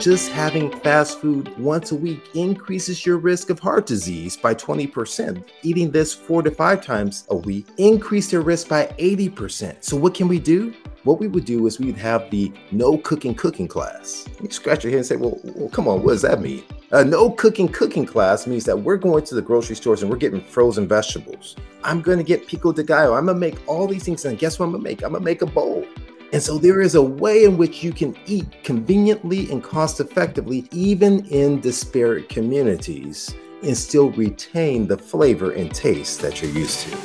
just having fast food once a week increases your risk of heart disease by 20%. Eating this four to five times a week increase your risk by 80%. So what can we do? what we would do is we would have the no cooking cooking class. You scratch your head and say, well, well, come on, what does that mean? A no cooking cooking class means that we're going to the grocery stores and we're getting frozen vegetables. I'm going to get pico de gallo. I'm going to make all these things. And guess what I'm going to make? I'm going to make a bowl. And so there is a way in which you can eat conveniently and cost effectively, even in disparate communities, and still retain the flavor and taste that you're used to.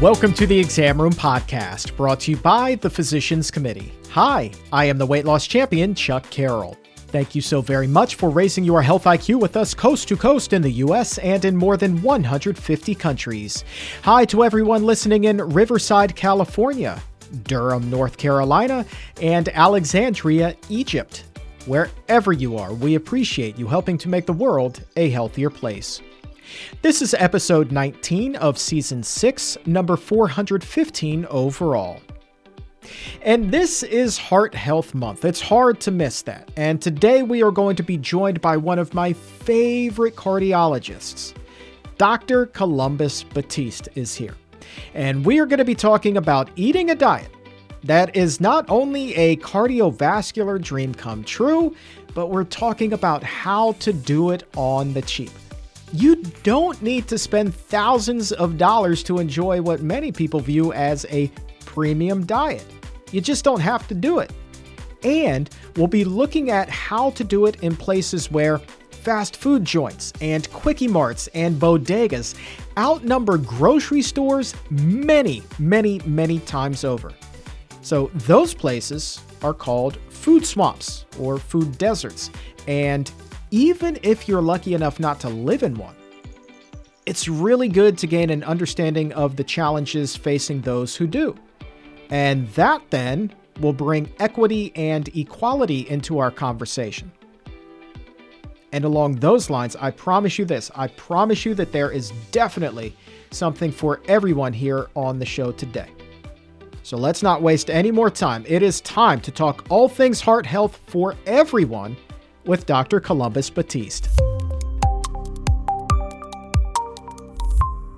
Welcome to the Exam Room Podcast, brought to you by the Physicians Committee. Hi, I am the weight loss champion, Chuck Carroll. Thank you so very much for raising your health IQ with us coast to coast in the US and in more than 150 countries. Hi to everyone listening in Riverside, California, Durham, North Carolina, and Alexandria, Egypt. Wherever you are, we appreciate you helping to make the world a healthier place. This is episode 19 of season 6, number 415 overall. And this is Heart Health Month. It's hard to miss that. And today we are going to be joined by one of my favorite cardiologists. Dr. Columbus Batiste is here. And we are going to be talking about eating a diet that is not only a cardiovascular dream come true, but we're talking about how to do it on the cheap. You don't need to spend thousands of dollars to enjoy what many people view as a premium diet. You just don't have to do it. And we'll be looking at how to do it in places where fast food joints and quickie marts and bodegas outnumber grocery stores many, many, many times over. So those places are called food swamps or food deserts. And even if you're lucky enough not to live in one. It's really good to gain an understanding of the challenges facing those who do. And that then will bring equity and equality into our conversation. And along those lines, I promise you this I promise you that there is definitely something for everyone here on the show today. So let's not waste any more time. It is time to talk all things heart health for everyone with Dr. Columbus Batiste.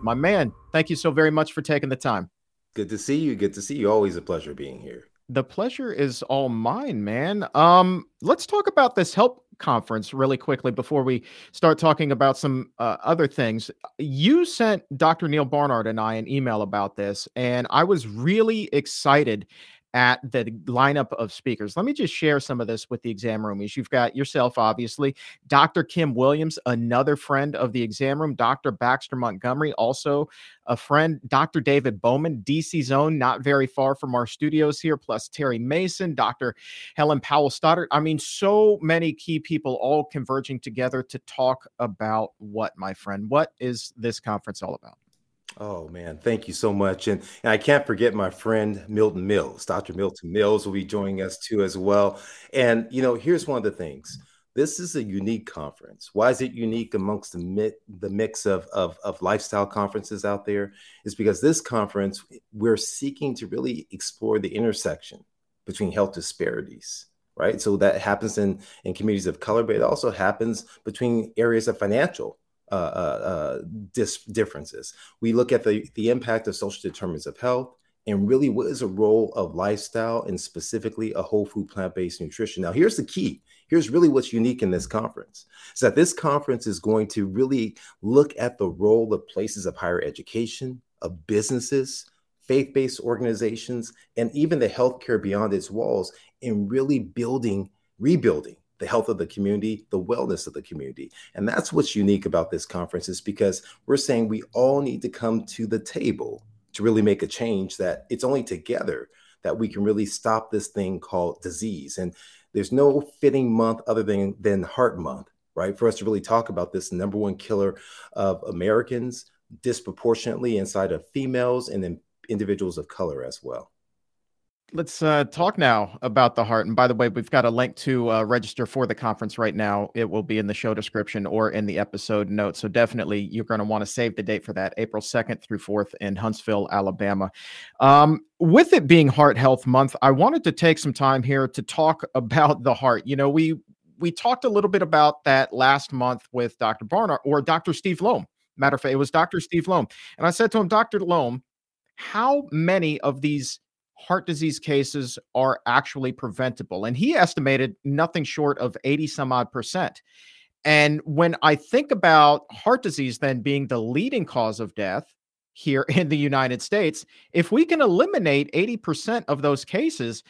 My man, thank you so very much for taking the time. Good to see you. Good to see you. Always a pleasure being here. The pleasure is all mine, man. Um, let's talk about this help conference really quickly before we start talking about some uh, other things. You sent Dr. Neil Barnard and I an email about this, and I was really excited at the lineup of speakers. Let me just share some of this with the exam roomies. You've got yourself, obviously, Dr. Kim Williams, another friend of the exam room, Dr. Baxter Montgomery, also a friend, Dr. David Bowman, DC Zone, not very far from our studios here, plus Terry Mason, Dr. Helen Powell Stoddard. I mean, so many key people all converging together to talk about what, my friend? What is this conference all about? Oh man, thank you so much. And, and I can't forget my friend Milton Mills. Dr. Milton Mills will be joining us too as well. And you know, here's one of the things. This is a unique conference. Why is it unique amongst the, mi- the mix of, of, of lifestyle conferences out there? Is because this conference, we're seeking to really explore the intersection between health disparities right? So that happens in in communities of color, but it also happens between areas of financial uh, uh, uh, dis- differences. We look at the, the impact of social determinants of health and really what is a role of lifestyle and specifically a whole food plant-based nutrition. Now, here's the key. Here's really what's unique in this conference is that this conference is going to really look at the role of places of higher education, of businesses, faith-based organizations, and even the healthcare beyond its walls in really building, rebuilding the health of the community, the wellness of the community. And that's what's unique about this conference is because we're saying we all need to come to the table to really make a change that it's only together that we can really stop this thing called disease. And there's no fitting month other than than heart month, right? For us to really talk about this number one killer of Americans disproportionately inside of females and then individuals of color as well. Let's uh, talk now about the heart. And by the way, we've got a link to uh, register for the conference right now. It will be in the show description or in the episode notes. So definitely, you're going to want to save the date for that, April 2nd through 4th in Huntsville, Alabama. Um, with it being Heart Health Month, I wanted to take some time here to talk about the heart. You know, we we talked a little bit about that last month with Dr. Barnard or Dr. Steve Lome. Matter of fact, it was Dr. Steve Lome, and I said to him, Dr. Lome, how many of these heart disease cases are actually preventable. And he estimated nothing short of 80 some odd percent. And when I think about heart disease then being the leading cause of death here in the United States, if we can eliminate 80% of those cases,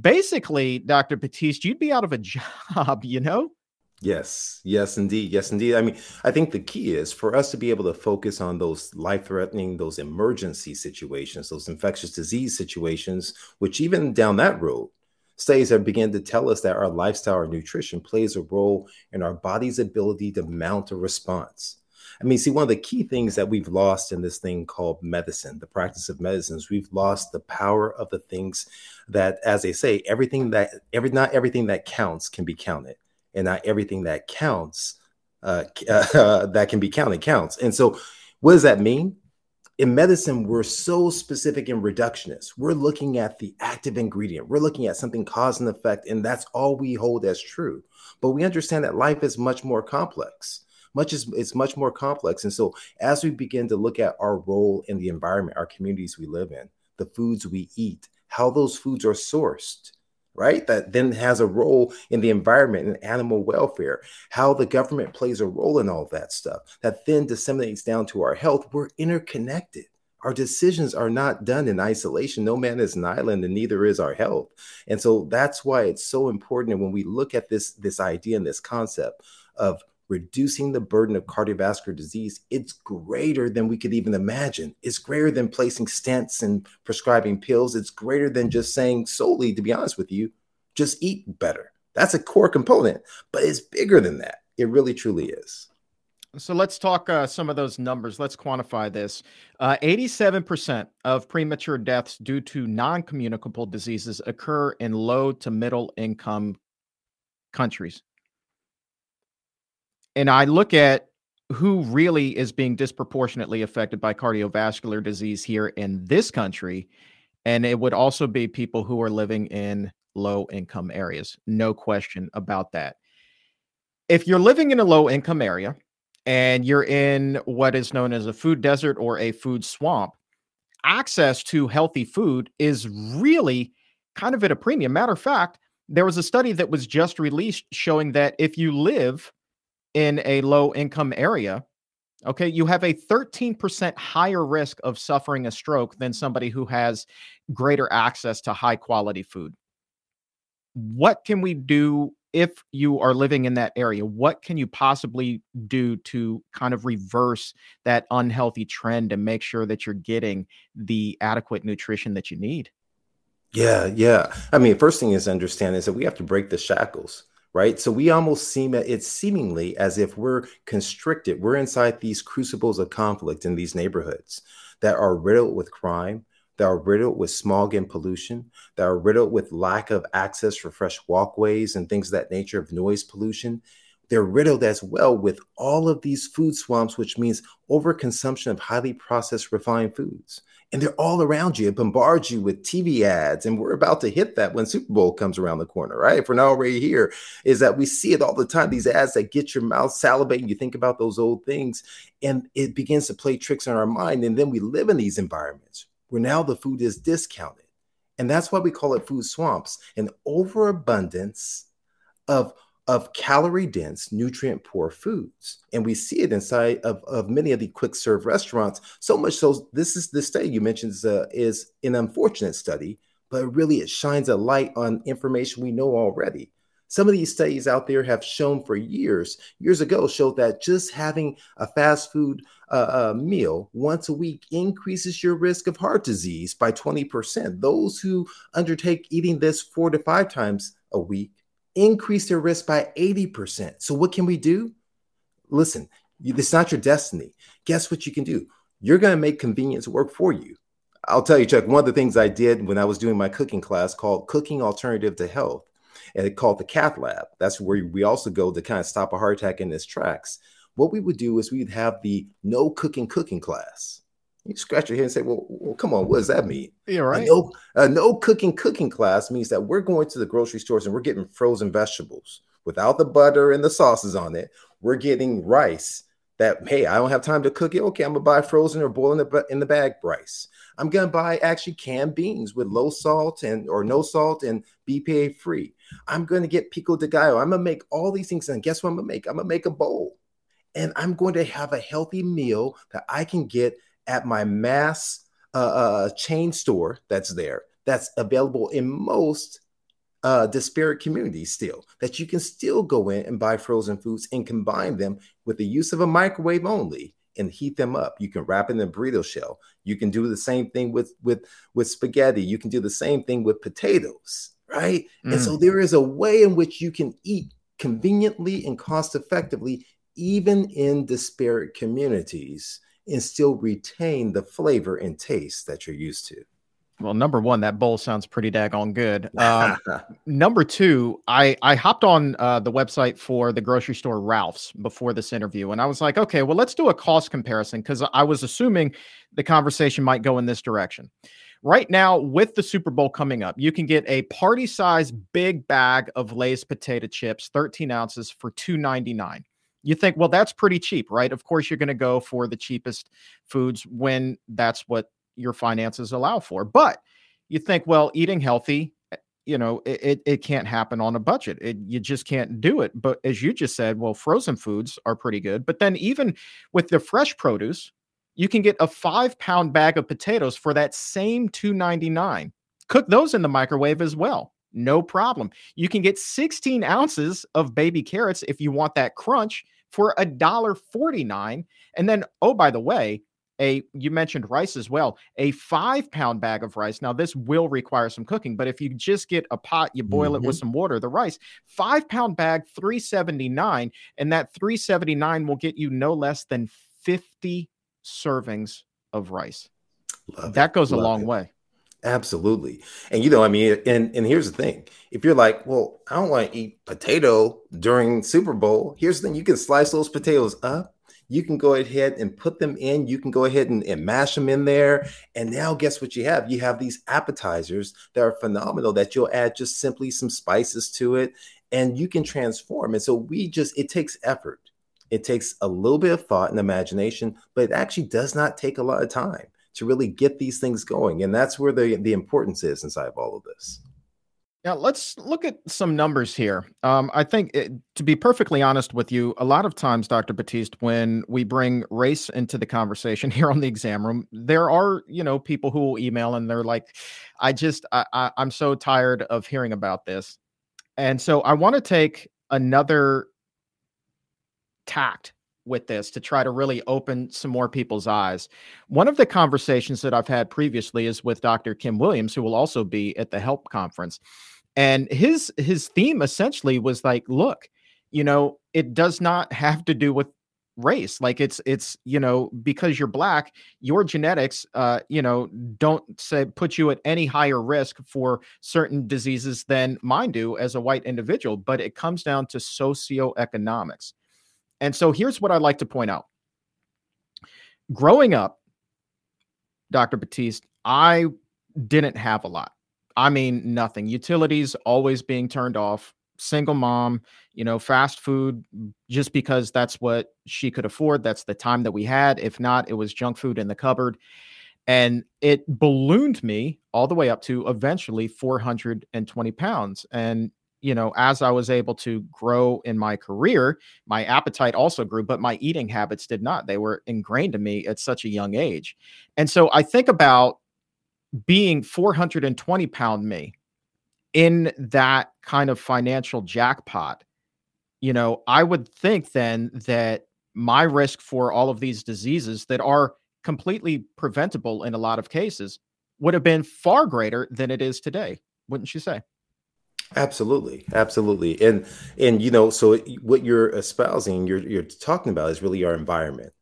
basically, Dr. Batiste, you'd be out of a job, you know? Yes, yes, indeed. Yes, indeed. I mean, I think the key is for us to be able to focus on those life threatening, those emergency situations, those infectious disease situations, which even down that road, studies have begun to tell us that our lifestyle or nutrition plays a role in our body's ability to mount a response. I mean, see, one of the key things that we've lost in this thing called medicine, the practice of medicines, we've lost the power of the things that, as they say, everything that every not everything that counts can be counted and not everything that counts uh, uh, that can be counted counts. And so, what does that mean? In medicine, we're so specific and reductionist. We're looking at the active ingredient. We're looking at something cause and effect, and that's all we hold as true. But we understand that life is much more complex. Much is it's much more complex. And so, as we begin to look at our role in the environment, our communities we live in, the foods we eat, how those foods are sourced, right? That then has a role in the environment and animal welfare, how the government plays a role in all that stuff, that then disseminates down to our health. We're interconnected. Our decisions are not done in isolation. No man is an island, and neither is our health. And so that's why it's so important. And when we look at this, this idea and this concept of reducing the burden of cardiovascular disease, it's greater than we could even imagine. It's greater than placing stents and prescribing pills. It's greater than just saying solely, to be honest with you, just eat better. That's a core component, but it's bigger than that. It really, truly is. So let's talk uh, some of those numbers. Let's quantify this. Uh, 87% of premature deaths due to non communicable diseases occur in low to middle income countries and I look at who really is being disproportionately affected by cardiovascular disease here in this country. And it would also be people who are living in low income areas. No question about that. If you're living in a low income area and you're in what is known as a food desert or a food swamp, access to healthy food is really kind of at a premium. Matter of fact, there was a study that was just released showing that if you live in a low income area, okay, you have a 13% higher risk of suffering a stroke than somebody who has greater access to high quality food. What can we do if you are living in that area? What can you possibly do to kind of reverse that unhealthy trend and make sure that you're getting the adequate nutrition that you need? Yeah, yeah. I mean, first thing is understand is that we have to break the shackles right? So we almost seem it's seemingly as if we're constricted. We're inside these crucibles of conflict in these neighborhoods that are riddled with crime, that are riddled with smog and pollution, that are riddled with lack of access for fresh walkways and things of that nature of noise pollution. They're riddled as well with all of these food swamps, which means overconsumption of highly processed refined foods and they're all around you. It bombards you with TV ads. And we're about to hit that when Super Bowl comes around the corner, right? If we're not already here, is that we see it all the time. These ads that get your mouth salivating. You think about those old things, and it begins to play tricks on our mind. And then we live in these environments where now the food is discounted. And that's why we call it food swamps an overabundance of of calorie dense, nutrient poor foods. And we see it inside of, of many of the quick serve restaurants. So much so, this is the study you mentioned is, uh, is an unfortunate study, but really it shines a light on information we know already. Some of these studies out there have shown for years, years ago, showed that just having a fast food uh, uh, meal once a week increases your risk of heart disease by 20%. Those who undertake eating this four to five times a week increase their risk by 80%. So, what can we do? Listen, it's not your destiny. Guess what you can do? You're going to make convenience work for you. I'll tell you, Chuck, one of the things I did when I was doing my cooking class called Cooking Alternative to Health, and it called the Cath Lab. That's where we also go to kind of stop a heart attack in its tracks. What we would do is we'd have the no cooking cooking class. You scratch your head and say, well, well come on, what does that mean? Yeah, right. A no, a no cooking cooking class means that we're going to the grocery stores and we're getting frozen vegetables without the butter and the sauces on it. We're getting rice that, hey, I don't have time to cook it. Okay, I'm gonna buy frozen or boil in the, in the bag rice. I'm gonna buy actually canned beans with low salt and or no salt and BPA free. I'm gonna get pico de gallo. I'm gonna make all these things, and guess what I'm gonna make? I'm gonna make a bowl, and I'm going to have a healthy meal that I can get at my mass uh, uh, chain store that's there. That's available in most uh, disparate communities still. That you can still go in and buy frozen foods and combine them with the use of a microwave only and heat them up. You can wrap in a burrito shell. You can do the same thing with with with spaghetti. You can do the same thing with potatoes, right? Mm. And so mm. there is a way in which you can eat conveniently and cost effectively even in disparate communities and still retain the flavor and taste that you're used to. Well, number one, that bowl sounds pretty daggone good. Um, number two, I I hopped on uh, the website for the grocery store Ralph's before this interview, and I was like, okay, well, let's do a cost comparison because I was assuming the conversation might go in this direction. Right now, with the Super Bowl coming up, you can get a party size big bag of Lay's potato chips, 13 ounces for 2.99. You think, well, that's pretty cheap, right? Of course, you're going to go for the cheapest foods when that's what your finances allow for. But you think, well, eating healthy, eh, you know, it, it, it can't happen on a budget. It, you just can't do it. But as you just said, well, frozen foods are pretty good. But then even with the fresh produce, you can get a five pound bag of potatoes for that same 299 cook those in the microwave as well no problem you can get 16 ounces of baby carrots if you want that crunch for a dollar 49 and then oh by the way a you mentioned rice as well a five pound bag of rice now this will require some cooking but if you just get a pot you boil mm-hmm. it with mm-hmm. some water the rice five pound bag 379 and that 379 will get you no less than 50 servings of rice Love that it. goes Love a long it. way Absolutely. And you know, I mean, and and here's the thing. If you're like, well, I don't want to eat potato during Super Bowl, here's the thing, you can slice those potatoes up you can go ahead and put them in. You can go ahead and, and mash them in there. And now, guess what you have? You have these appetizers that are phenomenal that you'll add just simply some spices to it and you can transform. And so, we just, it takes effort. It takes a little bit of thought and imagination, but it actually does not take a lot of time to really get these things going. And that's where the, the importance is inside of all of this. Now, let's look at some numbers here. Um, I think, it, to be perfectly honest with you, a lot of times, Dr. Batiste, when we bring race into the conversation here on the exam room, there are, you know, people who will email and they're like, I just, I, I, I'm so tired of hearing about this. And so I want to take another tact with this to try to really open some more people's eyes. One of the conversations that I've had previously is with Dr. Kim Williams, who will also be at the HELP conference. And his his theme essentially was like, look, you know, it does not have to do with race like it's it's you know because you're black your genetics uh you know don't say put you at any higher risk for certain diseases than mine do as a white individual but it comes down to socioeconomics and so here's what I'd like to point out. Growing up, Dr. Batiste, I didn't have a lot. I mean, nothing. Utilities always being turned off. Single mom, you know, fast food just because that's what she could afford. That's the time that we had. If not, it was junk food in the cupboard. And it ballooned me all the way up to eventually 420 pounds. And you know, as I was able to grow in my career, my appetite also grew, but my eating habits did not. They were ingrained in me at such a young age. And so I think about being 420 pound me in that kind of financial jackpot. You know, I would think then that my risk for all of these diseases that are completely preventable in a lot of cases would have been far greater than it is today. Wouldn't you say? Absolutely, absolutely, and and you know, so what you're espousing, you're you're talking about is really our environment.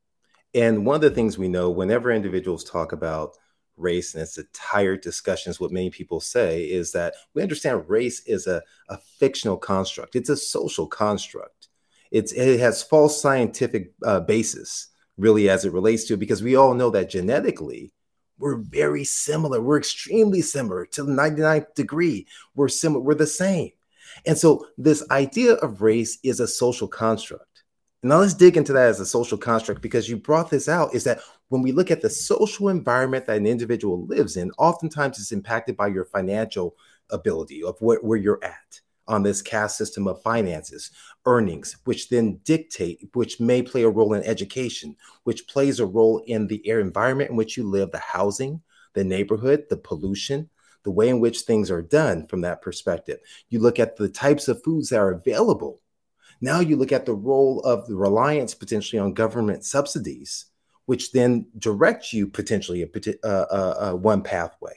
And one of the things we know, whenever individuals talk about race, and it's a tired discussion, is what many people say, is that we understand race is a, a fictional construct. It's a social construct. It's it has false scientific uh, basis, really, as it relates to because we all know that genetically we're very similar. We're extremely similar to the 99th degree. We're similar. We're the same. And so this idea of race is a social construct. Now let's dig into that as a social construct because you brought this out is that when we look at the social environment that an individual lives in, oftentimes it's impacted by your financial ability of where, where you're at on this caste system of finances, earnings, which then dictate, which may play a role in education, which plays a role in the air environment in which you live, the housing, the neighborhood, the pollution, the way in which things are done from that perspective. You look at the types of foods that are available. Now you look at the role of the reliance potentially on government subsidies, which then directs you potentially a, uh, uh, uh, one pathway.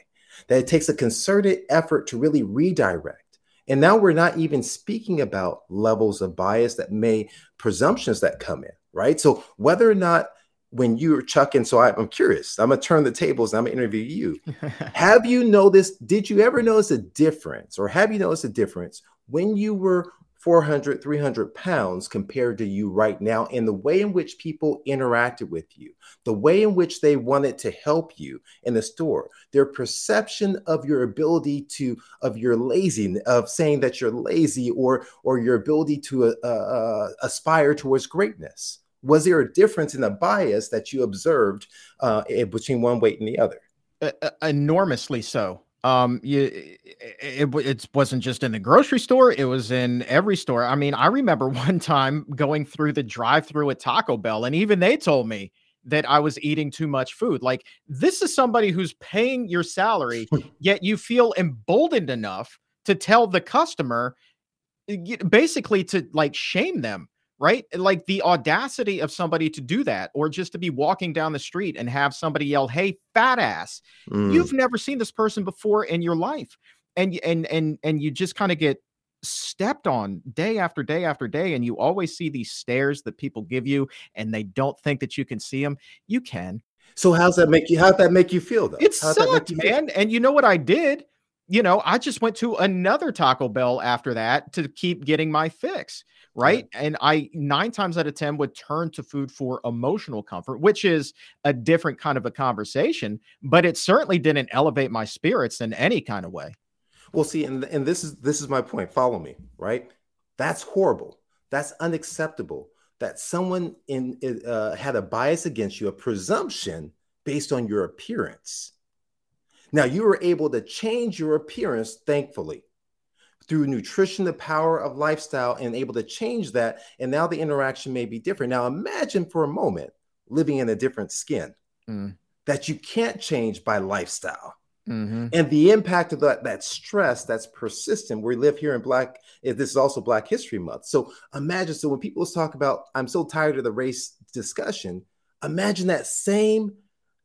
That it takes a concerted effort to really redirect and now we're not even speaking about levels of bias that may presumptions that come in, right? So whether or not when you're chucking, so I, am curious, I'm gonna turn the tables and I'm gonna interview you. have you noticed, did you ever notice a difference or have you noticed a difference when you were 400, 300 pounds compared to you right now, and the way in which people interacted with you, the way in which they wanted to help you in the store, their perception of your ability to, of your laziness, of saying that you're lazy, or or your ability to uh, uh, aspire towards greatness. Was there a difference in the bias that you observed uh, between one weight and the other? Uh, enormously so um you it, it wasn't just in the grocery store it was in every store. I mean i remember one time going through the drive through at taco bell and even they told me that i was eating too much food. Like this is somebody who's paying your salary yet you feel emboldened enough to tell the customer basically to like shame them right? Like the audacity of somebody to do that, or just to be walking down the street and have somebody yell, "Hey, fat ass!" Mm. You've never seen this person before in your life, and and and and you just kind of get stepped on day after day after day and you always see these stares that people give you and they don't think that you can see them you can so how's that make you how'd that make you feel though it how'd sucked man and you know what i did you know i just went to another taco bell after that to keep getting my fix right? Yeah. And I nine times out of 10 would turn to food for emotional comfort, which is a different kind of a conversation, but it certainly didn't elevate my spirits in any kind of way. Well, see, and, and this is this is my point. Follow me, right? That's horrible. That's unacceptable. That someone in uh, had a bias against you, a presumption based on your appearance. Now you were able to change your appearance, thankfully through nutrition, the power of lifestyle, and able to change that. And now the interaction may be different. Now, imagine for a moment living in a different skin mm. that you can't change by lifestyle. Mm-hmm. And the impact of that, that stress that's persistent. We live here in Black, eh, this is also Black History Month. So imagine, so when people talk about, I'm so tired of the race discussion, imagine that same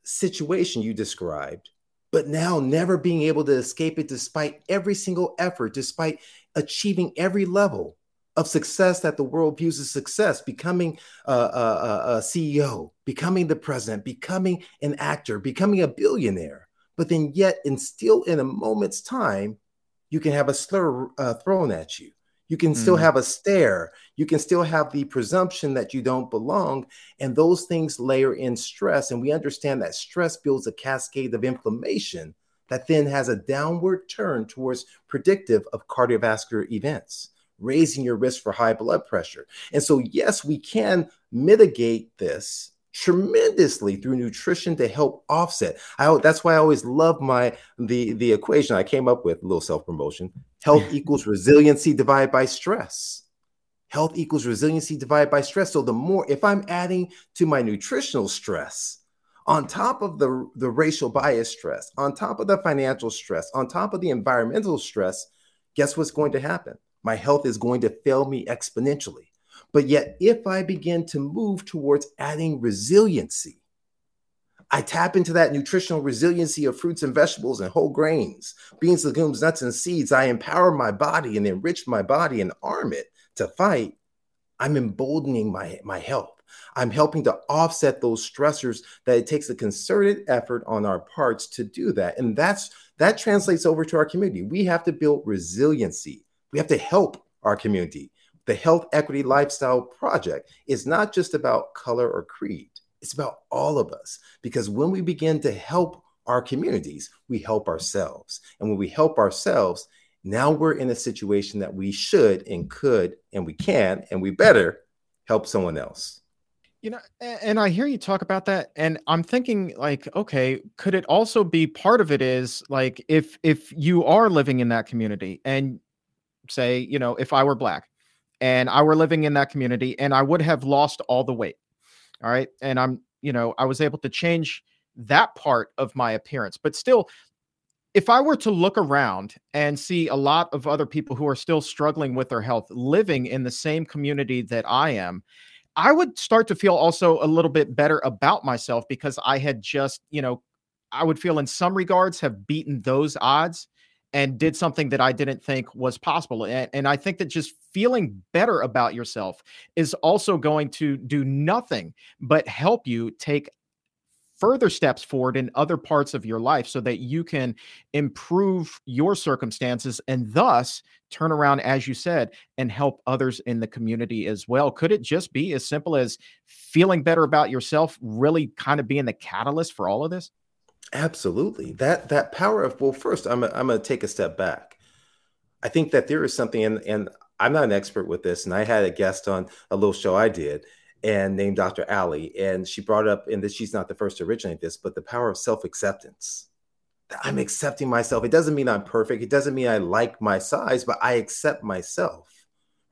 situation you described but now never being able to escape it despite every single effort, despite achieving every level of success that the world views as success, becoming a, a, a, CEO, becoming the president, becoming an actor, becoming a billionaire. But then, yet, and still in a moment's time, you can have a slur uh, thrown at you. You can still mm. have a stare. You can still have the presumption that you don't belong. And those things layer in stress. And we understand that stress builds a cascade of inflammation that then has a downward turn towards predictive of cardiovascular events, raising your risk for high blood pressure. And so, yes, we can mitigate this tremendously through nutrition to help offset. I that's why I always love my the the equation I came up with, a little self-promotion. Health equals resiliency divided by stress. Health equals resiliency divided by stress. So the more if I'm adding to my nutritional stress, on top of the, the racial bias stress, on top of the financial stress, on top of the environmental stress, guess what's going to happen? My health is going to fail me exponentially. But yet, if I begin to move towards adding resiliency, I tap into that nutritional resiliency of fruits and vegetables and whole grains, beans, legumes, nuts, and seeds. I empower my body and enrich my body and arm it to fight. I'm emboldening my, my health. I'm helping to offset those stressors that it takes a concerted effort on our parts to do that. And that's that translates over to our community. We have to build resiliency. We have to help our community. The Health Equity Lifestyle Project is not just about color or creed. It's about all of us because when we begin to help our communities, we help ourselves. And when we help ourselves, now we're in a situation that we should and could and we can and we better help someone else. You know, and I hear you talk about that, and I'm thinking like, okay, could it also be part of it is like if if you are living in that community and say, you know, if I were black and I were living in that community and I would have lost all the weight, all right, and I'm, you know, I was able to change that part of my appearance, but still if I were to look around and see a lot of other people who are still struggling with their health living in the same community that I am, I would start to feel also a little bit better about myself because I had just, you know, I would feel in some regards have beaten those odds and did something that I didn't think was possible. And, and, I think that just feeling better about yourself is also going to do nothing but help you take further steps forward in other parts of your life so that you can improve your circumstances and thus turn around, as you said, and help others in the community as well. Could it just be as simple as feeling better about yourself, really kind of being the catalyst for all of this? Absolutely. That that power of well, first I'm a, I'm to take a step back. I think that there is something, and and I'm not an expert with this, and I had a guest on a little show I did, and named Dr. Ali. And she brought up, and that she's not the first to originate this, but the power of self acceptance. I'm accepting myself. It doesn't mean I'm perfect. It doesn't mean I like my size, but I accept myself.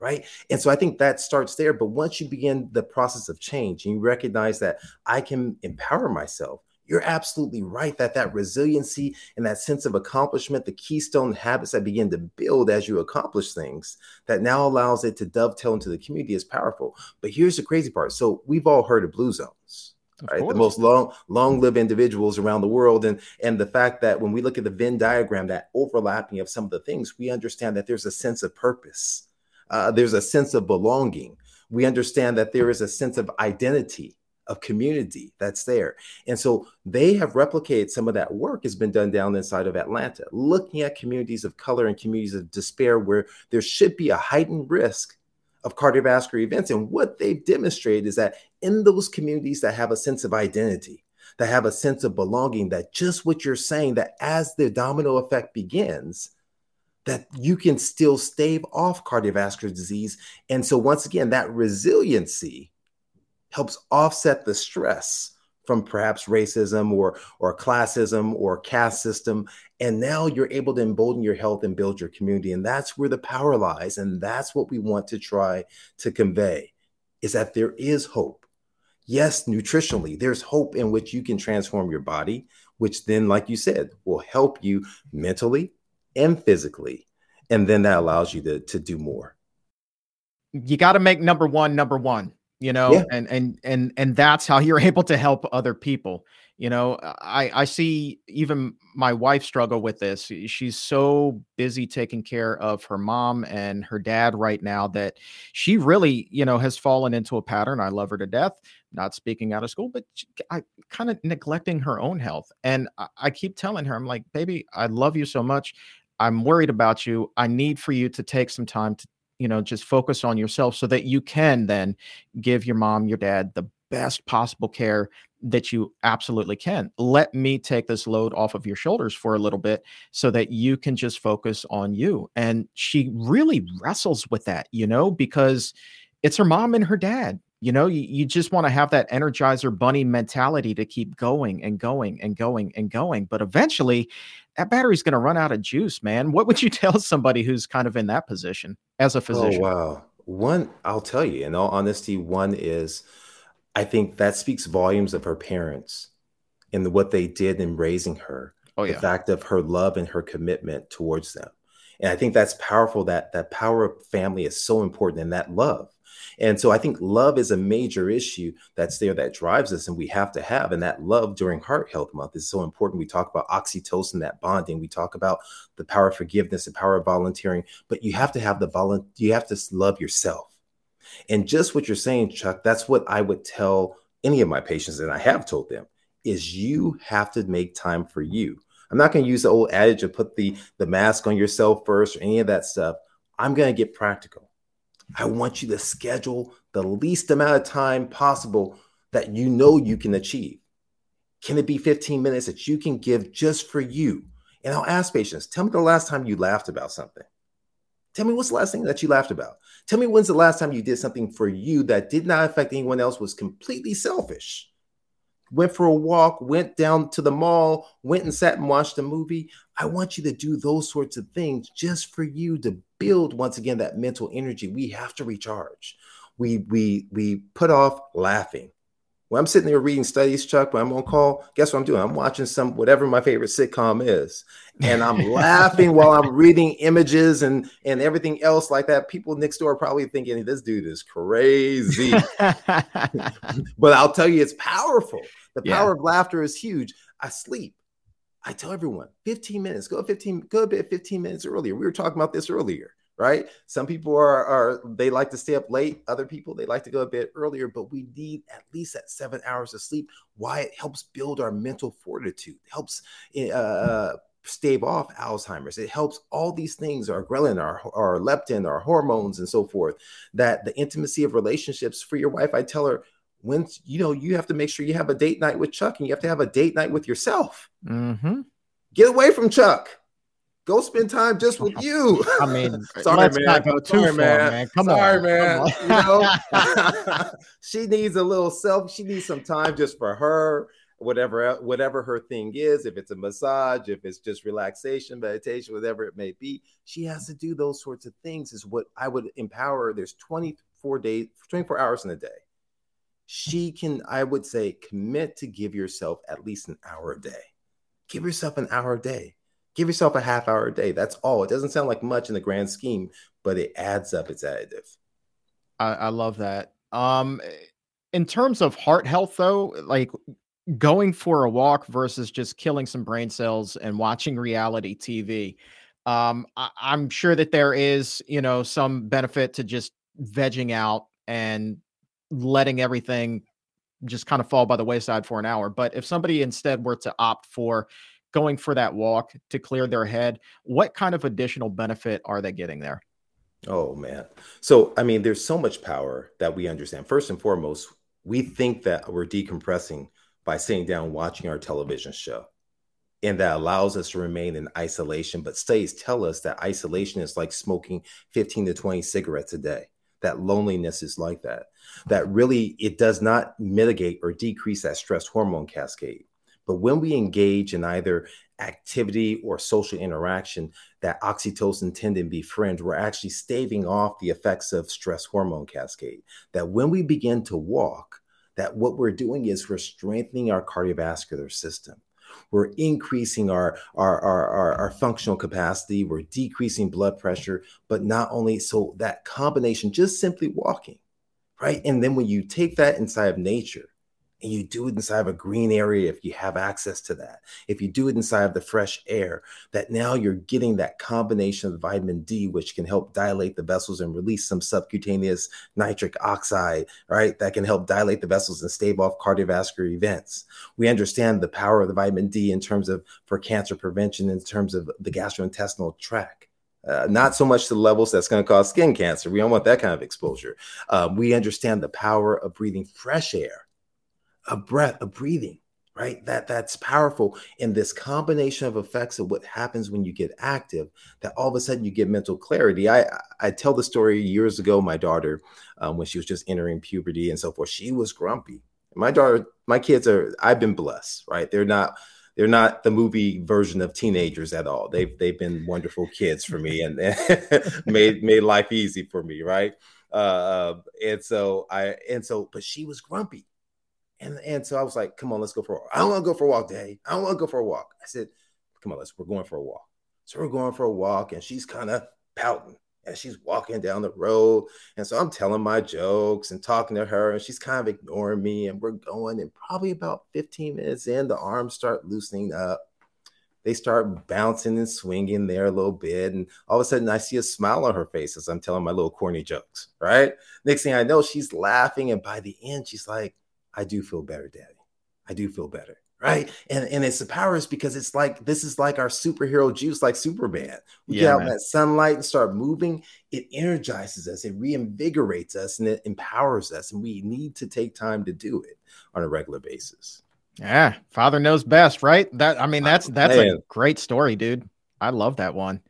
Right. And so I think that starts there. But once you begin the process of change and you recognize that I can empower myself, you're absolutely right that that resiliency and that sense of accomplishment, the keystone habits that begin to build as you accomplish things, that now allows it to dovetail into the community is powerful. But here's the crazy part. So we've all heard of blue zones. right, the most long long lived individuals around the world, and and the fact that when we look at the Venn diagram, that overlapping of some of the things, we understand that there's a sense of purpose, uh, there's a sense of belonging. We understand that there is a sense of identity of community that's there. And so they have replicated some of that work has been done down inside of Atlanta, looking at communities of color and communities of despair where there should be a heightened risk of cardiovascular events. And what they've demonstrated is that in those communities that have a sense of identity, that have a sense of belonging, that just what you're saying, that as the domino effect begins, that you can still stave off cardiovascular disease. And so, once again, that resiliency helps offset the stress from perhaps racism or or classism or caste system. And now you're able to embolden your health and build your community. And that's where the power lies. And that's what we want to try to convey is that there is hope. Yes nutritionally there's hope in which you can transform your body which then like you said will help you mentally and physically. And then that allows you to, to do more. You got to make number one number one you know yeah. and and and and that's how you're able to help other people you know i i see even my wife struggle with this she's so busy taking care of her mom and her dad right now that she really you know has fallen into a pattern i love her to death not speaking out of school but she, i kind of neglecting her own health and I, I keep telling her i'm like baby i love you so much i'm worried about you i need for you to take some time to you know just focus on yourself so that you can then give your mom your dad the best possible care that you absolutely can. Let me take this load off of your shoulders for a little bit so that you can just focus on you. And she really wrestles with that you know because it's her mom and her dad you know? You, you just want to have that energizer bunny mentality to keep going and going and going and going. But eventually that battery's going to run out of juice man. What would you tell somebody who's kind of in that position as a oh, physician? oh wow. One i'll tell you in all honesty one is i think that speaks volumes of her parents and what they did in raising her oh, yeah. the fact of her love and her commitment towards them. And i think that's powerful that that power of family is so important and that love and so I think love is a major issue that's there that drives us and we have to have. And that love during Heart Health Month is so important. We talk about oxytocin, that bonding. We talk about the power of forgiveness, the power of volunteering, but you have to have the volunteer, you have to love yourself. And just what you're saying, Chuck, that's what I would tell any of my patients, and I have told them, is you have to make time for you. I'm not going to use the old adage of put the, the mask on yourself first or any of that stuff. I'm going to get practical. I want you to schedule the least amount of time possible that you know you can achieve. Can it be 15 minutes that you can give just for you? And I'll ask patients, tell me the last time you laughed about something. Tell me what's the last thing that you laughed about. Tell me when's the last time you did something for you that did not affect anyone else, was completely selfish. Went for a walk, went down to the mall, went and sat and watched a movie. I want you to do those sorts of things just for you to build once again that mental energy. We have to recharge. We we we put off laughing. When I'm sitting there reading studies, Chuck, when I'm on call, guess what I'm doing? I'm watching some whatever my favorite sitcom is, and I'm laughing while I'm reading images and and everything else like that. People next door are probably thinking this dude is crazy, but I'll tell you, it's powerful. The power yeah. of laughter is huge. I sleep. I tell everyone 15 minutes, go 15, go a bit 15 minutes earlier. We were talking about this earlier right? Some people are, are they like to stay up late. Other people they like to go a bit earlier, but we need at least that seven hours of sleep. Why it helps build our mental fortitude, helps eh, uh, stave off Alzheimer's. It helps all these things, our ghrelin, our, our leptin, our hormones, and so forth. That the intimacy of relationships for your wife, I tell her. When you know you have to make sure you have a date night with Chuck, and you have to have a date night with yourself. Mm-hmm. Get away from Chuck Go spend time just with you. I mean, sorry, let's man. not go too sorry, far, man. man. Come sorry, on, man. On. you know, she needs a little self. She needs some time just for her. Whatever, whatever her thing is, if it's a massage, if it's just relaxation, meditation, whatever it may be, she has to do those sorts of things. Is what I would empower. There's 24 days, 24 hours in a day. She can, I would say, commit to give yourself at least an hour a day. Give yourself an hour a day Give yourself a half hour a day. That's all. It doesn't sound like much in the grand scheme, but it adds up. It's additive. I, I love that. Um, in terms of heart health, though, like going for a walk versus just killing some brain cells and watching reality TV. Um, I, I'm sure that there is, you know, some benefit to just vegging out and letting everything just kind of fall by the wayside for an hour. But if somebody instead were to opt for going for that walk to clear their head, what kind of additional benefit are they getting there? Oh man. So I mean there's so much power that we understand. First and foremost, we think that we're decompressing by sitting down watching our television show. And that allows us to remain in isolation. But studies tell us that isolation is like smoking 15 to 20 cigarettes a day. That loneliness is like that. That really it does not mitigate or decrease that stress hormone cascade. But when we engage in either activity or social interaction, that oxytocin tend to befriend, we're actually staving off the effects of stress hormone cascade. That when we begin to walk, that what we're doing is we're strengthening our cardiovascular system. We're increasing our, our, our, our, our functional capacity. We're decreasing blood pressure. But not only so, that combination, just simply walking, right? And then when you take that inside of nature, and you do it inside of a green area if you have access to that if you do it inside of the fresh air that now you're getting that combination of vitamin d which can help dilate the vessels and release some subcutaneous nitric oxide right that can help dilate the vessels and stave off cardiovascular events we understand the power of the vitamin d in terms of for cancer prevention in terms of the gastrointestinal tract uh, not so much the levels that's going to cause skin cancer. We don't want that kind of exposure. Um, we understand the power of breathing fresh air a breath, a breathing, right? That that's powerful. And this combination of effects of what happens when you get active, that all of a sudden you get mental clarity. I I tell the story years ago. My daughter, um, when she was just entering puberty and so forth, she was grumpy. My daughter, my kids are. I've been blessed, right? They're not they're not the movie version of teenagers at all. They've they've been wonderful kids for me and made made life easy for me, right? Uh, and so I and so, but she was grumpy, and, and so I was like, come on, let's go for a walk. I don't want to go for a walk, Daddy. I don't want to go for a walk. I said, come on, let's, we're going for a walk. So we're going for a walk, and she's kind of pouting as she's walking down the road. And so I'm telling my jokes and talking to her, and she's kind of ignoring me. And we're going, and probably about 15 minutes in, the arms start loosening up. they start bouncing and swinging there a little bit. And all of a sudden, I see a smile on her face as I'm telling my little corny jokes, right? Next thing I know, she's laughing. And by the end, she's like, I do feel better, daddy. I do feel better. Right. And, and it's the power is because it's like this is like our superhero juice, like Superman. We yeah, get out in that sunlight and start moving. It energizes us, it reinvigorates us, and it empowers us. And we need to take time to do it on a regular basis. Yeah, father knows best, right? That I mean, that's that's Man. a great story, dude. I love that one.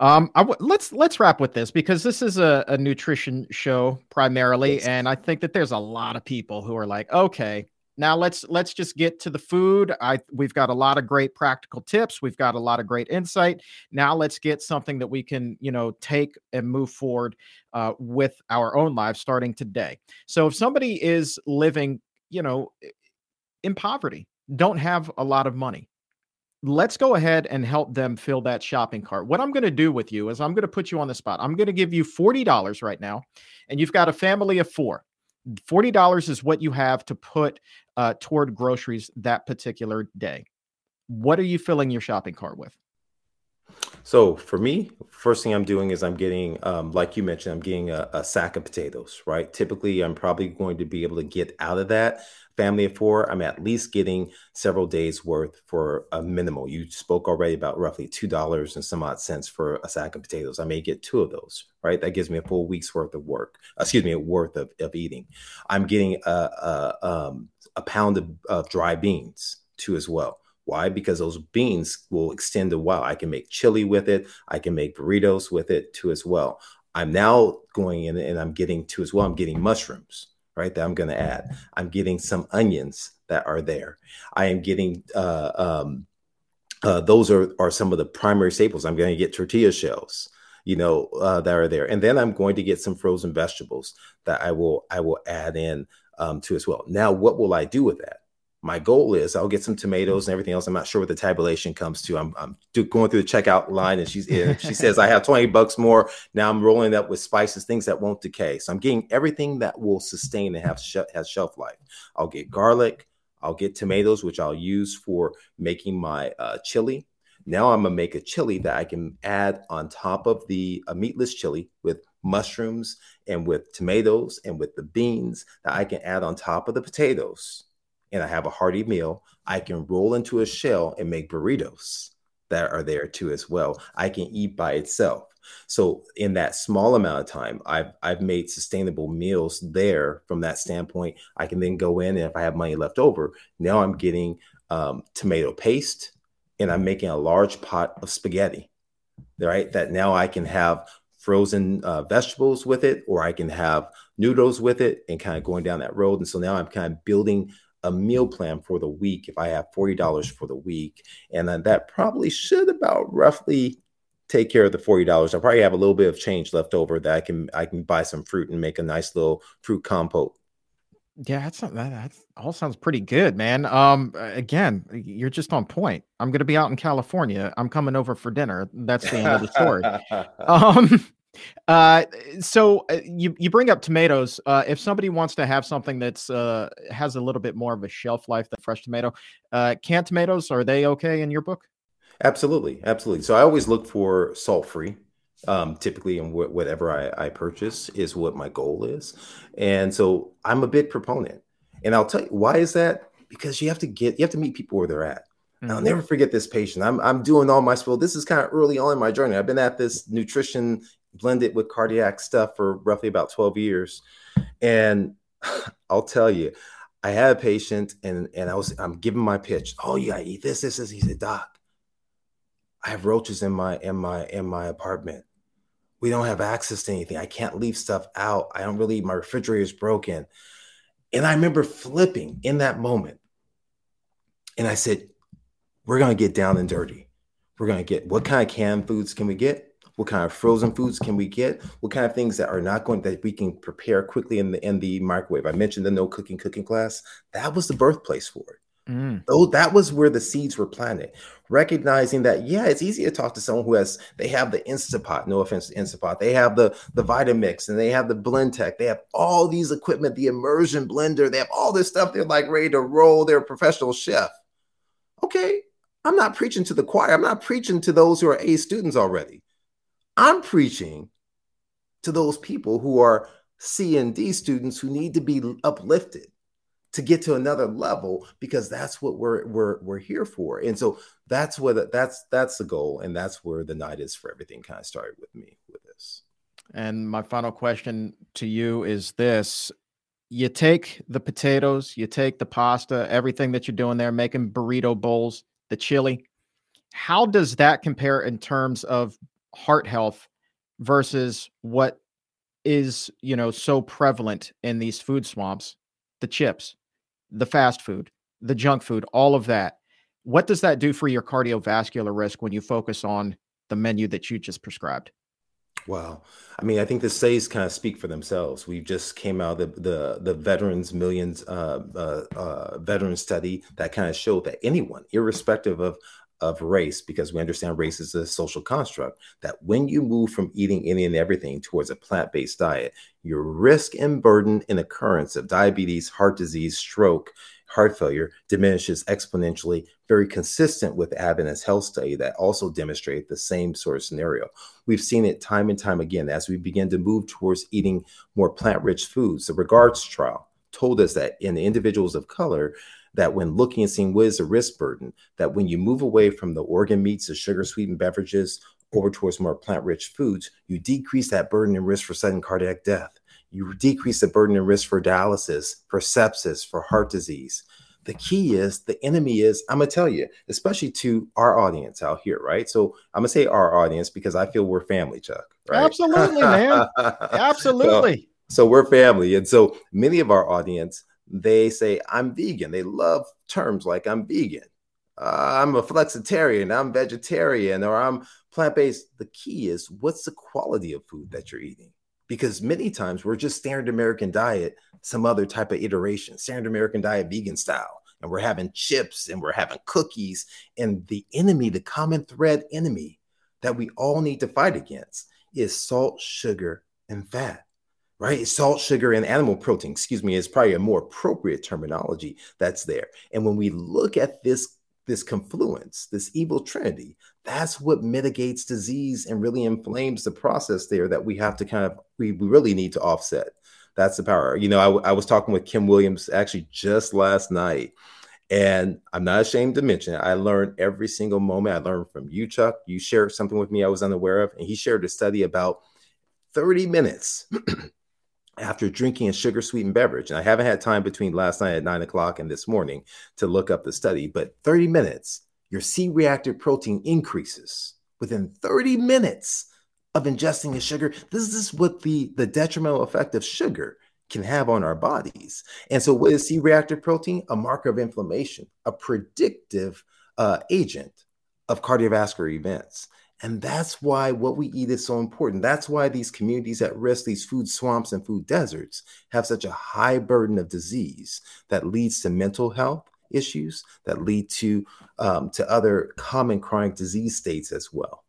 Um, I w- let's let's wrap with this because this is a, a nutrition show primarily, yes. and I think that there's a lot of people who are like, okay, now let's let's just get to the food. I we've got a lot of great practical tips. We've got a lot of great insight. Now let's get something that we can you know take and move forward uh, with our own lives starting today. So if somebody is living you know in poverty, don't have a lot of money. Let's go ahead and help them fill that shopping cart. What I'm going to do with you is I'm going to put you on the spot. I'm going to give you $40 right now, and you've got a family of four. $40 is what you have to put uh, toward groceries that particular day. What are you filling your shopping cart with? So for me, first thing I'm doing is I'm getting, um, like you mentioned, I'm getting a, a, sack of potatoes, right? Typically, I'm probably going to be able to get out of that family of four. I'm at least getting several days worth for a minimal. You spoke already about roughly two dollars and some odd cents for a sack of potatoes. I may get two of those, right? That gives me a full week's worth of work. Excuse me, worth of, of eating. I'm getting a a, um, a pound of, of dry beans too as well. Why? Because those beans will extend a while. I can make chili with it. I can make burritos with it too as well. I'm now going in and I'm getting to as well. I'm getting mushrooms, right? That I'm going to add. I'm getting some onions that are there. I am getting uh, um, uh, those are are some of the primary staples. I'm going to get tortilla shells, you know, uh, that are there, and then I'm going to get some frozen vegetables that I will I will add in um, to as well. Now, what will I do with that? My goal is I'll get some tomatoes and everything else. I'm not sure what the tabulation comes to. I'm, I'm going through the checkout line and she's in. she says I have 20 bucks more. Now I'm rolling up with spices, things that won't decay. So I'm getting everything that will sustain and have sh- has shelf life. I'll get garlic. I'll get tomatoes, which I'll use for making my uh, chili. Now I'm gonna make a chili that I can add on top of the uh, meatless chili with mushrooms and with tomatoes and with the beans that I can add on top of the potatoes and I have a hearty meal, I can roll into a shell and make burritos that are there too as well. I can eat by itself. So in that small amount of time, I've I've made sustainable meals there from that standpoint. I can then go in and if I have money left over, now I'm getting um, tomato paste and I'm making a large pot of spaghetti, right? That now I can have frozen uh, vegetables with it, or I can have noodles with it, and kind of going down that road. And so now I'm kind of building a meal plan for the week if I have $40 for the week. And then that probably should about roughly take care of the $40. I'll probably have a little bit of change left over that I can I can buy some fruit and make a nice little fruit compote. Yeah, that's that, that all sounds pretty good, man. Um again, you're just on point. I'm gonna be out in California. I'm coming over for dinner. That's the end of the story. um uh, so uh, you you bring up tomatoes. Uh, if somebody wants to have something that's uh has a little bit more of a shelf life than fresh tomato, uh, canned tomatoes are they okay in your book? Absolutely, absolutely. So I always look for salt free. Um, typically, in wh- whatever I, I purchase is what my goal is, and so I'm a big proponent. And I'll tell you why is that because you have to get you have to meet people where they're at. Mm-hmm. I'll never forget this patient. I'm I'm doing all my spill. This is kind of early on in my journey. I've been at this nutrition blended with cardiac stuff for roughly about 12 years. And I'll tell you, I had a patient and and I was I'm giving my pitch. Oh, you gotta eat this, this, this. He said, Doc, I have roaches in my in my in my apartment. We don't have access to anything. I can't leave stuff out. I don't really, my refrigerator is broken. And I remember flipping in that moment. And I said, We're gonna get down and dirty. We're gonna get what kind of canned foods can we get? What kind of frozen foods can we get? What kind of things that are not going that we can prepare quickly in the in the microwave? I mentioned the no cooking cooking class. That was the birthplace for it. Mm. Oh, that was where the seeds were planted. Recognizing that, yeah, it's easy to talk to someone who has they have the Instapot. No offense to Instapot. They have the the Vitamix and they have the Blendtec. They have all these equipment, the immersion blender. They have all this stuff. They're like ready to roll. They're a professional chef. Okay, I'm not preaching to the choir. I'm not preaching to those who are A students already. I'm preaching to those people who are C and D students who need to be uplifted to get to another level because that's what we're we're we're here for. And so that's what that's that's the goal and that's where the night is for everything kind of started with me with this. And my final question to you is this you take the potatoes, you take the pasta, everything that you're doing there, making burrito bowls, the chili. How does that compare in terms of heart health versus what is, you know, so prevalent in these food swamps, the chips, the fast food, the junk food, all of that? What does that do for your cardiovascular risk when you focus on the menu that you just prescribed? Wow. I mean, I think the studies kind of speak for themselves. We just came out the the, the veterans millions uh, uh, uh, veteran study that kind of showed that anyone, irrespective of of race, because we understand race is a social construct, that when you move from eating any and everything towards a plant based diet, your risk and burden and occurrence of diabetes, heart disease, stroke, heart failure diminishes exponentially, very consistent with Adventist health study that also demonstrate the same sort of scenario. We've seen it time and time again as we begin to move towards eating more plant-rich foods. The Regards trial told us that in individuals of color, that when looking and seeing what is the risk burden, that when you move away from the organ meats, the sugar sweetened beverages, over towards more plant rich foods, you decrease that burden and risk for sudden cardiac death you decrease the burden and risk for dialysis, for sepsis, for heart disease. The key is the enemy is, I'm gonna tell you, especially to our audience out here, right? So I'm gonna say our audience because I feel we're family, Chuck. Right? Absolutely, man. Absolutely. So, so we're family. And so many of our audience, they say, I'm vegan. They love terms like I'm vegan. Uh, I'm a flexitarian, I'm vegetarian, or I'm plant based. The key is what's the quality of food that you're eating? because many times we're just standard American diet, some other type of iteration, standard American diet, vegan style. And we're having chips and we're having cookies. And the enemy, the common thread enemy that we all need to fight against is salt, sugar, and fat, right? Salt, sugar, and animal protein, excuse me, is probably a more appropriate terminology that's there. And when we look at this this confluence, this evil trinity, that's what mitigates disease and really inflames the process there that we have to kind of, we, we really need to offset. That's the power. You know, I, I was talking with Kim Williams actually just last night, and I'm not ashamed to mention. I learned every single moment. I learned from you, Chuck. You shared something with me I was unaware of, and he shared a study about 30 minutes after drinking a sugar sweetened beverage. And I haven't had time between last night at nine o'clock and this morning to look up the study, but 30 minutes, your C reactive protein increases within 30 minutes of ingesting the sugar. This is what the, the detrimental effect of sugar can have on our bodies. And so, what is C reactive protein? A marker of inflammation, a predictive uh, agent of cardiovascular events. And that's why what we eat is so important. That's why these communities at risk, these food swamps and food deserts, have such a high burden of disease that leads to mental health issues, that lead to um, to other common chronic disease states as well.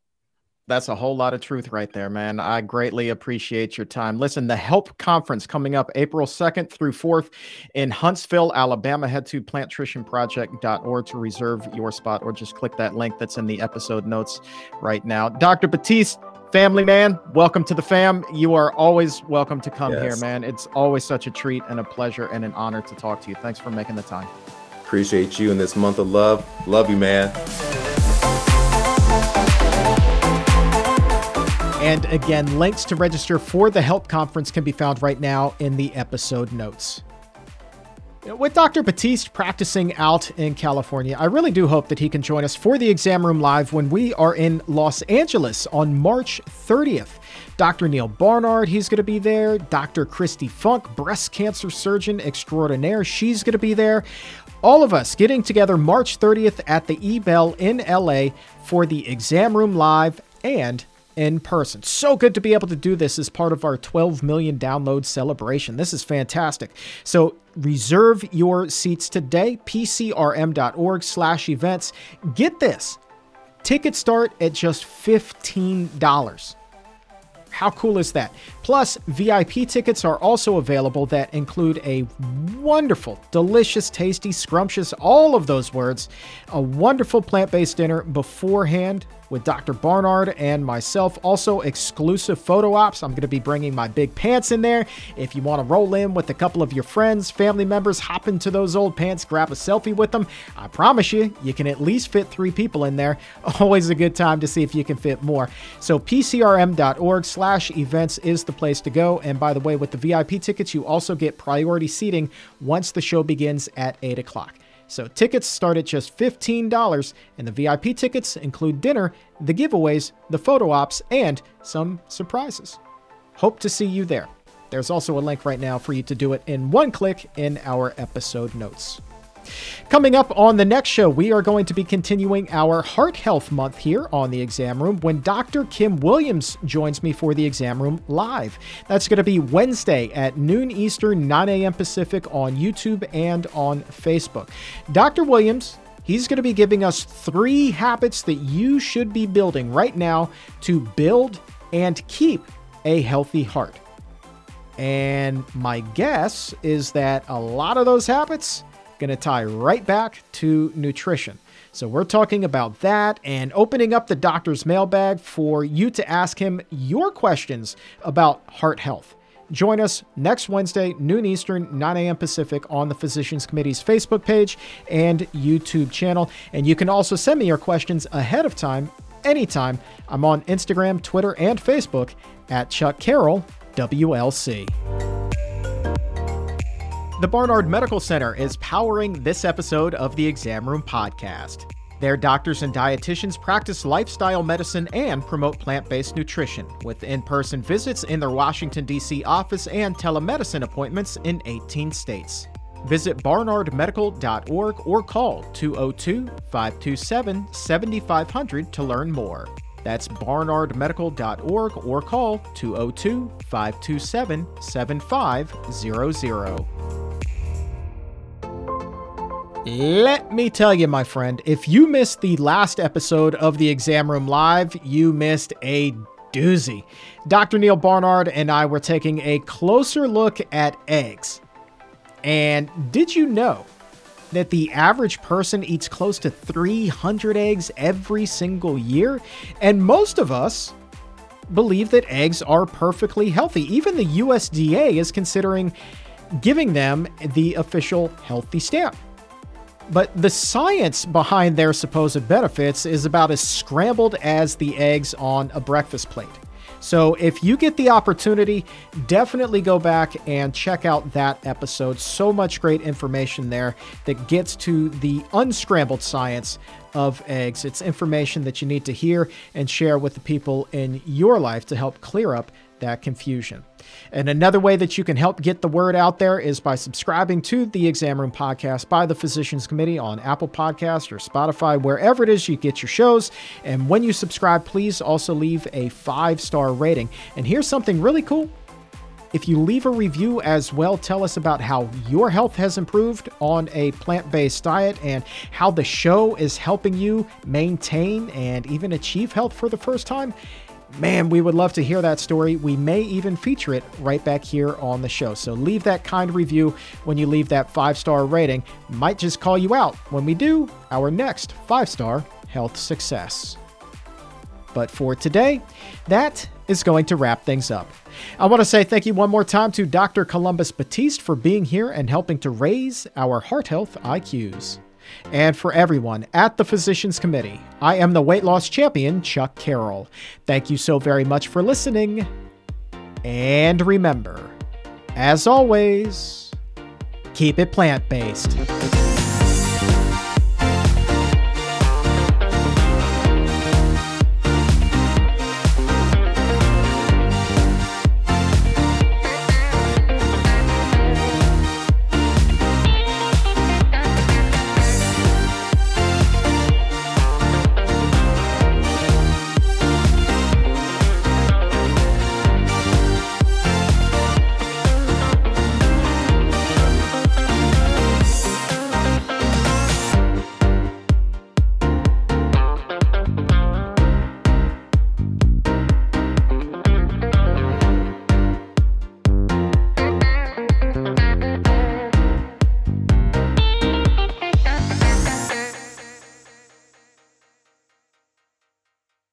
That's a whole lot of truth right there, man. I greatly appreciate your time. Listen, the HELP conference coming up April 2nd through 4th in Huntsville, Alabama. Head to plantricianproject.org to reserve your spot or just click that link that's in the episode notes right now. Dr. Batiste, family man, welcome to the fam. You are always welcome to come yes. here, man. It's always such a treat and a pleasure and an honor to talk to you. Thanks for making the time. Appreciate you in this month of love. Love you, man. And again, links to register for the HELP conference can be found right now in the episode notes. With Dr. Batiste practicing out in California, I really do hope that he can join us for the exam room live when we are in Los Angeles on March 30th. Dr. Neal Barnard, he's going to be there. Dr. Kristi Funk, breast cancer surgeon extraordinaire, she's going to be there. All of us getting together March 30th at the E Bell in LA for the exam room live and in person. So good to be able to do this as part of our 12 million download celebration. This is fantastic. So reserve your seats today, pcrm.org slash events. Get this. Tickets start at just $15. How cool is that? Plus, VIP tickets are also available that include a wonderful, delicious, tasty, scrumptious, all of those words, a wonderful plant based dinner beforehand with Dr. Barnard and myself. Also, exclusive photo ops. I'm going to be bringing my big pants in there. If you want to roll in with a couple of your friends, family members, hop into those old pants, grab a selfie with them. I promise you, you can at least fit three people in there. Always a good time to see if you can fit more. So pcrm.org slash events is the place to go. And by the way, with the VIP tickets, you also get priority seating once the show begins at 8 o'clock. So tickets start at just $15, and the VIP tickets include dinner, the giveaways, the photo ops, and some surprises. Hope to see you there. There's also a link right now for you to do it in one click in our episode notes. Coming up on the next show, we are going to be continuing our Heart Health Month here on the exam room when Dr. Kim Williams joins me for the exam room live. That's going to be Wednesday at noon Eastern, 9 a.m. Pacific on YouTube and on Facebook. Dr. Williams He's going to be giving us three habits that you should be building right now to build and keep a healthy heart. And my guess is that a lot of those habits going to tie right back to nutrition. So we're talking about that and opening up the doctor's mailbag for you to ask him your questions about heart health. Join us next Wednesday, noon Eastern, 9 a.m. Pacific, on the Physicians Committee's Facebook page and YouTube channel. And you can also send me your questions ahead of time, anytime. I'm on Instagram, Twitter, and Facebook at Chuck Carroll, WLC. The Barnard Medical Center is powering this episode of the Exam Room Podcast. Their doctors and dietitians practice lifestyle medicine and promote plant based nutrition, with in person visits in their Washington, D.C. office and telemedicine appointments in 18 states. Visit barnardmedical.org or call 202 527 7500 to learn more. That's barnardmedical.org or call 202 527 7500. Let me tell you, my friend, if you missed the last episode of the Exam Room Live, you missed a doozy. Dr. Neal Barnard and I were taking a closer look at eggs. And did you know that the average person eats close to 300 eggs every single year? And most of us believe that eggs are perfectly healthy. Even the USDA is considering giving them the official healthy stamp. But the science behind their supposed benefits is about as scrambled as the eggs on a breakfast plate. So if you get the opportunity, definitely go back and check out that episode. So much great information there that gets to the unscrambled science of eggs. It's information that you need to hear and share with the people in your life to help clear up that confusion. And another way that you can help get the word out there is by subscribing to the Exam Room podcast by the Physicians Committee on Apple Podcast or Spotify, wherever it is you get your shows. And when you subscribe, please also leave a five star rating. And here's something really cool. If you leave a review as well, tell us about how your health has improved on a plant based diet and how the show is helping you maintain and even achieve health for the first time. Man, we would love to hear that story. We may even feature it right back here on the show. So leave that kind review when you leave that five star rating. Might just call you out when we do our next five star health success. But for today, that is going to wrap things up. I want to say thank you one more time to Dr. Columbus Batiste for being here and helping to raise our heart health IQs. And for everyone at the Physicians Committee, I am the weight loss champion, Chuck Carroll. Thank you so very much for listening. And remember, as always, keep it plant based.